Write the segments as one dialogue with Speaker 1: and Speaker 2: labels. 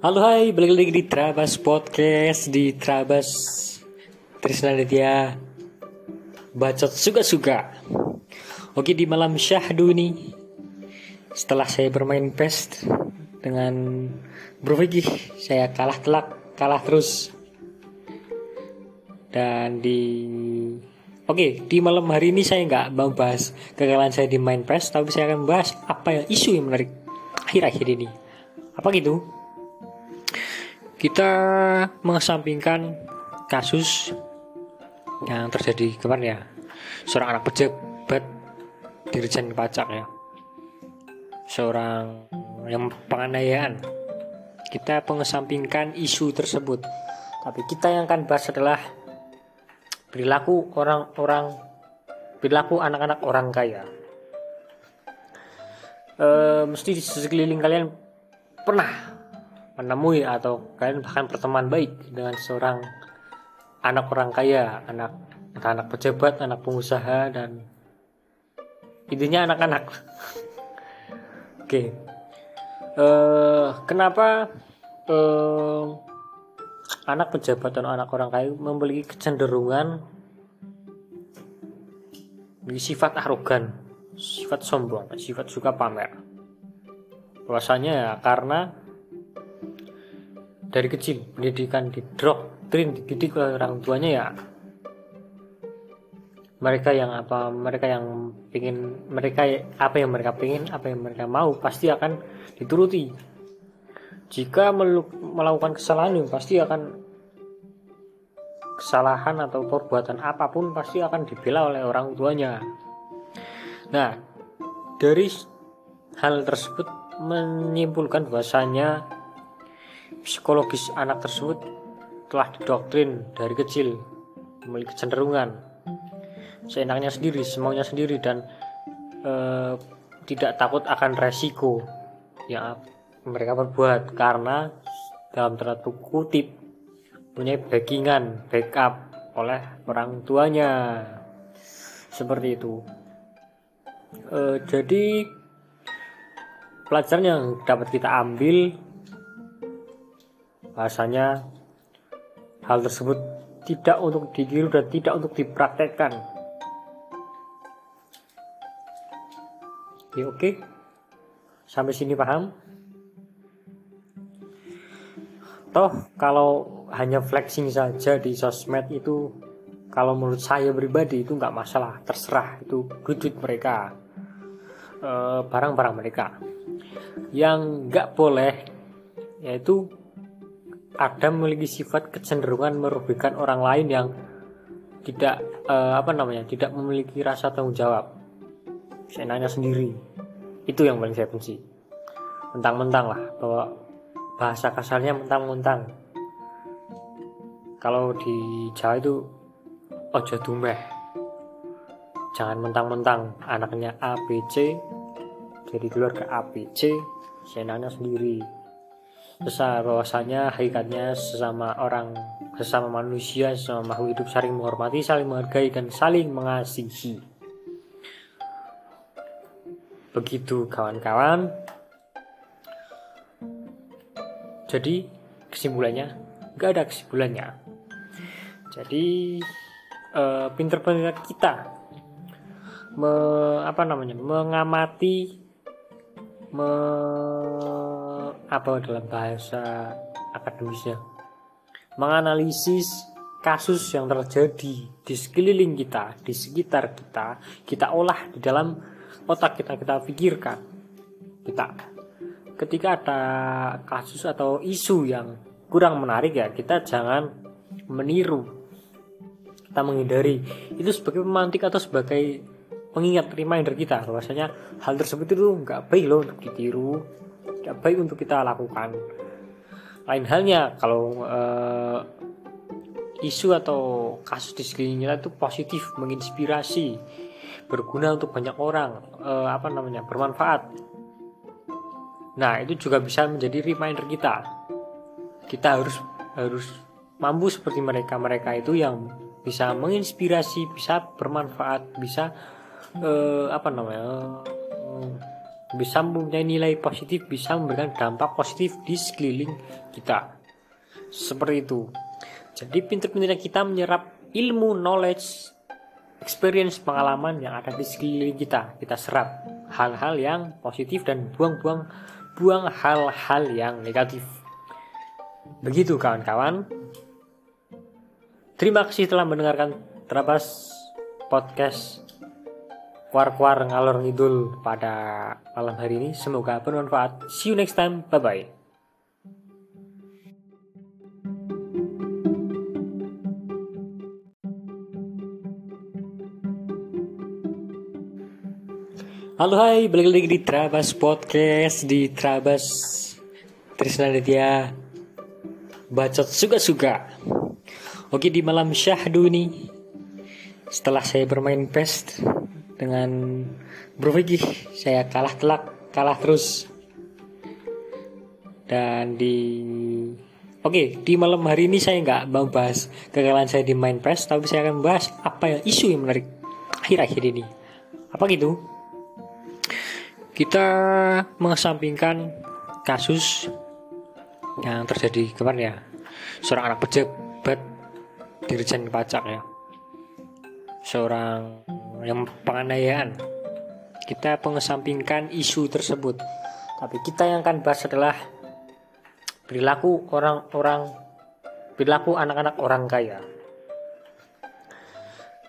Speaker 1: Halo hai, balik lagi di Trabas Podcast Di Trabas Trisna Ditya Bacot suka-suka Oke di malam syahdu nih Setelah saya bermain PES Dengan Bro Vicky Saya kalah telak, kalah terus Dan di Oke, di malam hari ini saya nggak mau bahas kegagalan saya di main PES, tapi saya akan bahas apa yang isu yang menarik akhir-akhir ini. Apa gitu? Kita mengesampingkan kasus yang terjadi kemarin ya, seorang anak pejabat dirjen pajak ya, seorang yang penganiayaan. Kita mengesampingkan isu tersebut, tapi kita yang akan bahas adalah perilaku orang-orang perilaku anak-anak orang kaya. E, mesti di sekeliling kalian pernah menemui atau kalian bahkan berteman baik dengan seorang anak orang kaya anak anak pejabat anak pengusaha dan intinya anak-anak oke okay. e, kenapa e, anak pejabat dan anak orang kaya memiliki kecenderungan sifat arogan, sifat sombong, sifat suka pamer. Bahwasanya ya karena dari kecil pendidikan di doktrin dididik oleh orang tuanya ya mereka yang apa mereka yang pingin mereka apa yang mereka pingin apa yang mereka mau pasti akan dituruti jika melakukan kesalahan pasti akan kesalahan atau perbuatan apa pun pasti akan dibela oleh orang tuanya. Nah, dari hal tersebut menyimpulkan bahwasanya psikologis anak tersebut telah didoktrin dari kecil memiliki kecenderungan. Seenaknya sendiri, semaunya sendiri dan eh, tidak takut akan resiko yang mereka perbuat. Karena dalam tanda kutip punya backingan backup oleh orang tuanya. Seperti itu. E, jadi pelajaran yang dapat kita ambil bahasanya hal tersebut tidak untuk ditiru dan tidak untuk dipraktekkan. Oke oke. Sampai sini paham? Toh kalau hanya flexing saja di sosmed itu kalau menurut saya pribadi itu nggak masalah terserah. Itu duit mereka. Eh, barang-barang mereka. Yang nggak boleh yaitu ada memiliki sifat kecenderungan merugikan orang lain yang tidak uh, apa namanya tidak memiliki rasa tanggung jawab. Seenaknya sendiri. Itu yang paling saya benci. Mentang-mentang lah bahwa bahasa kasarnya mentang-mentang. Kalau di Jawa itu ojo dumeh. Jangan mentang-mentang anaknya ABC jadi keluar ke ABC senangnya sendiri besar bahwasanya hakikatnya sesama orang sesama manusia sesama makhluk hidup saling menghormati saling menghargai dan saling mengasihi. Begitu kawan-kawan. Jadi kesimpulannya nggak ada kesimpulannya. Jadi uh, pinter-pinter kita me, apa namanya mengamati me, apa dalam bahasa akademisnya menganalisis kasus yang terjadi di sekeliling kita di sekitar kita kita olah di dalam otak kita kita pikirkan. Kita ketika ada kasus atau isu yang kurang menarik ya kita jangan meniru. Kita menghindari. Itu sebagai pemantik atau sebagai pengingat reminder kita bahwasanya hal tersebut itu nggak baik loh untuk ditiru nggak baik untuk kita lakukan lain halnya kalau uh, isu atau kasus di sekelilingnya itu positif menginspirasi berguna untuk banyak orang uh, apa namanya bermanfaat Nah, itu juga bisa menjadi reminder kita. Kita harus harus mampu seperti mereka. Mereka itu yang bisa menginspirasi, bisa bermanfaat, bisa eh, apa namanya? Bisa mempunyai nilai positif bisa memberikan dampak positif di sekeliling kita. Seperti itu. Jadi pinter-pinternya kita menyerap ilmu knowledge experience pengalaman yang ada di sekeliling kita. Kita serap hal-hal yang positif dan buang-buang buang hal-hal yang negatif. Begitu kawan-kawan. Terima kasih telah mendengarkan Terabas podcast kuar-kuar ngalor ngidul pada malam hari ini. Semoga bermanfaat. See you next time. Bye bye. Halo hai, balik lagi di Trabas Podcast di Trabas Trisna Ditya Bacot suka-suka Oke di malam syahdu nih Setelah saya bermain pest dengan Vicky saya kalah telak kalah terus dan di Oke, di malam hari ini saya nggak mau bahas kegagalan saya di main press, tapi saya akan membahas apa yang isu yang menarik akhir-akhir ini. Apa gitu? Kita mengesampingkan kasus yang terjadi kemarin ya, seorang anak pejabat dirjen pajak ya, seorang yang penganiayaan. Kita pengesampingkan isu tersebut. Tapi kita yang akan bahas adalah perilaku orang-orang perilaku anak-anak orang kaya.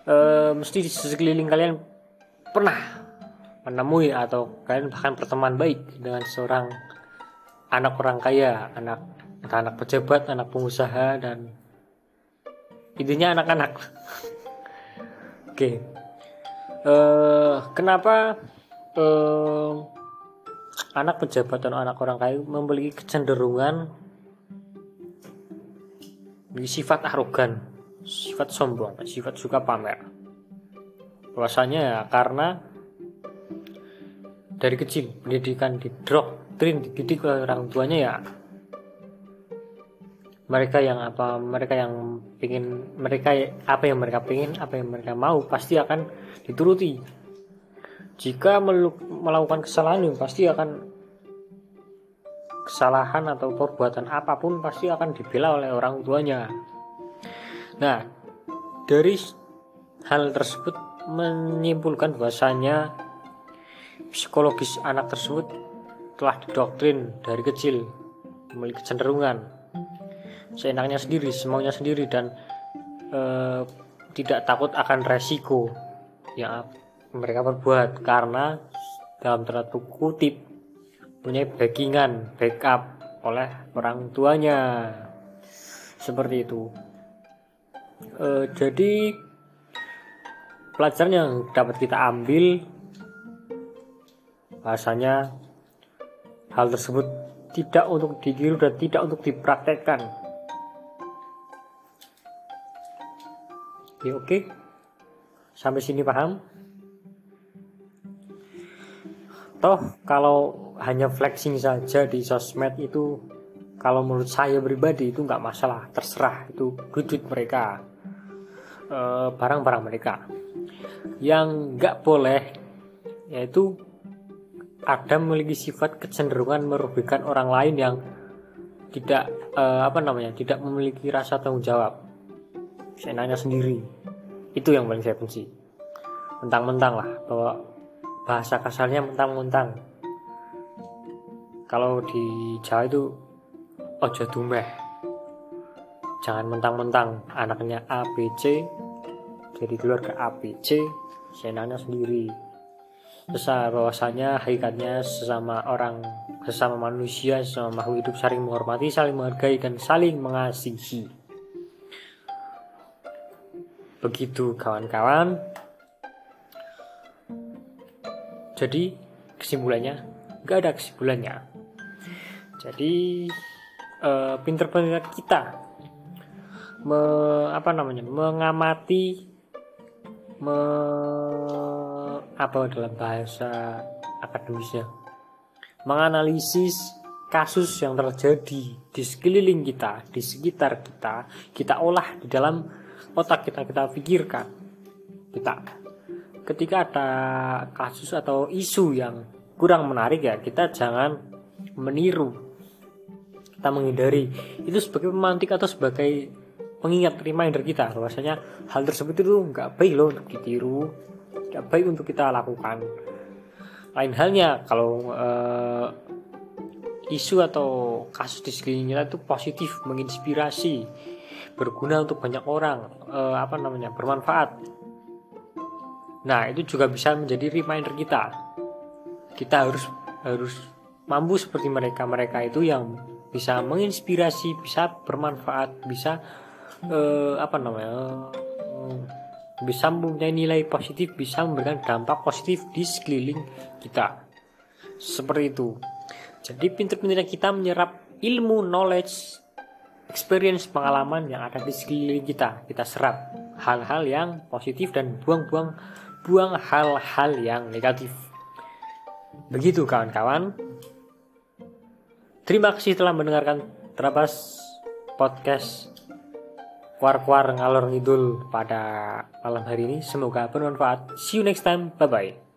Speaker 1: E, mesti di sekeliling kalian pernah menemui atau kalian bahkan pertemuan baik dengan seorang anak orang kaya, anak anak pejabat, anak pengusaha dan intinya anak-anak. Oke, uh, kenapa uh, anak pejabat dan anak orang kaya memiliki kecenderungan sifat arogan, sifat sombong, sifat suka pamer. Bahwasanya ya karena dari kecil pendidikan di doktrin dididik oleh orang tuanya ya mereka yang apa mereka yang pingin mereka apa yang mereka pingin apa yang mereka mau pasti akan dituruti. Jika melakukan kesalahan pasti akan kesalahan atau perbuatan apa pun pasti akan dibela oleh orang tuanya. Nah dari hal tersebut menyimpulkan bahwasanya psikologis anak tersebut telah didoktrin dari kecil memiliki kecenderungan seenaknya sendiri, semaunya sendiri dan e, tidak takut akan resiko yang mereka perbuat karena dalam tanda kutip punya backingan, backup oleh orang tuanya seperti itu. E, jadi pelajaran yang dapat kita ambil bahasanya hal tersebut tidak untuk ditiru dan tidak untuk dipraktekkan Oke. Sampai sini paham? Toh kalau hanya flexing saja di sosmed itu kalau menurut saya pribadi itu nggak masalah, terserah itu duit mereka, eh, barang-barang mereka. Yang nggak boleh yaitu ada memiliki sifat kecenderungan merugikan orang lain yang tidak uh, apa namanya tidak memiliki rasa tanggung jawab seenaknya sendiri. Itu yang paling saya benci. Mentang-mentang lah bahwa bahasa kasarnya mentang-mentang. Kalau di Jawa itu ojo dumeh jangan mentang-mentang anaknya ABC jadi keluar ke ABC seenaknya sendiri. Besar bahwasanya hakikatnya sesama orang sesama manusia sesama makhluk hidup saling menghormati saling menghargai dan saling mengasihi Begitu kawan-kawan. Jadi kesimpulannya nggak ada kesimpulannya. Jadi uh, pinter-pinter kita me, apa namanya mengamati me, apa dalam bahasa akademisnya menganalisis kasus yang terjadi di sekeliling kita, di sekitar kita, kita olah di dalam otak kita kita pikirkan. Kita ketika ada kasus atau isu yang kurang menarik ya kita jangan meniru. Kita menghindari. Itu sebagai pemantik atau sebagai pengingat reminder kita bahwasanya hal tersebut itu nggak baik loh untuk ditiru nggak baik untuk kita lakukan. Lain halnya kalau uh, isu atau kasus di sekeliling kita itu positif menginspirasi berguna untuk banyak orang uh, apa namanya bermanfaat. Nah itu juga bisa menjadi reminder kita. Kita harus harus mampu seperti mereka mereka itu yang bisa menginspirasi bisa bermanfaat bisa uh, apa namanya uh, bisa mempunyai nilai positif bisa memberikan dampak positif di sekeliling kita. Seperti itu. Jadi pinter-pinternya kita menyerap ilmu, knowledge, experience, pengalaman yang ada di sekeliling kita. Kita serap hal-hal yang positif dan buang-buang buang hal-hal yang negatif. Begitu kawan-kawan. Terima kasih telah mendengarkan Terabas Podcast Kuar-kuar ngalor ngidul pada malam hari ini. Semoga bermanfaat. See you next time. Bye-bye.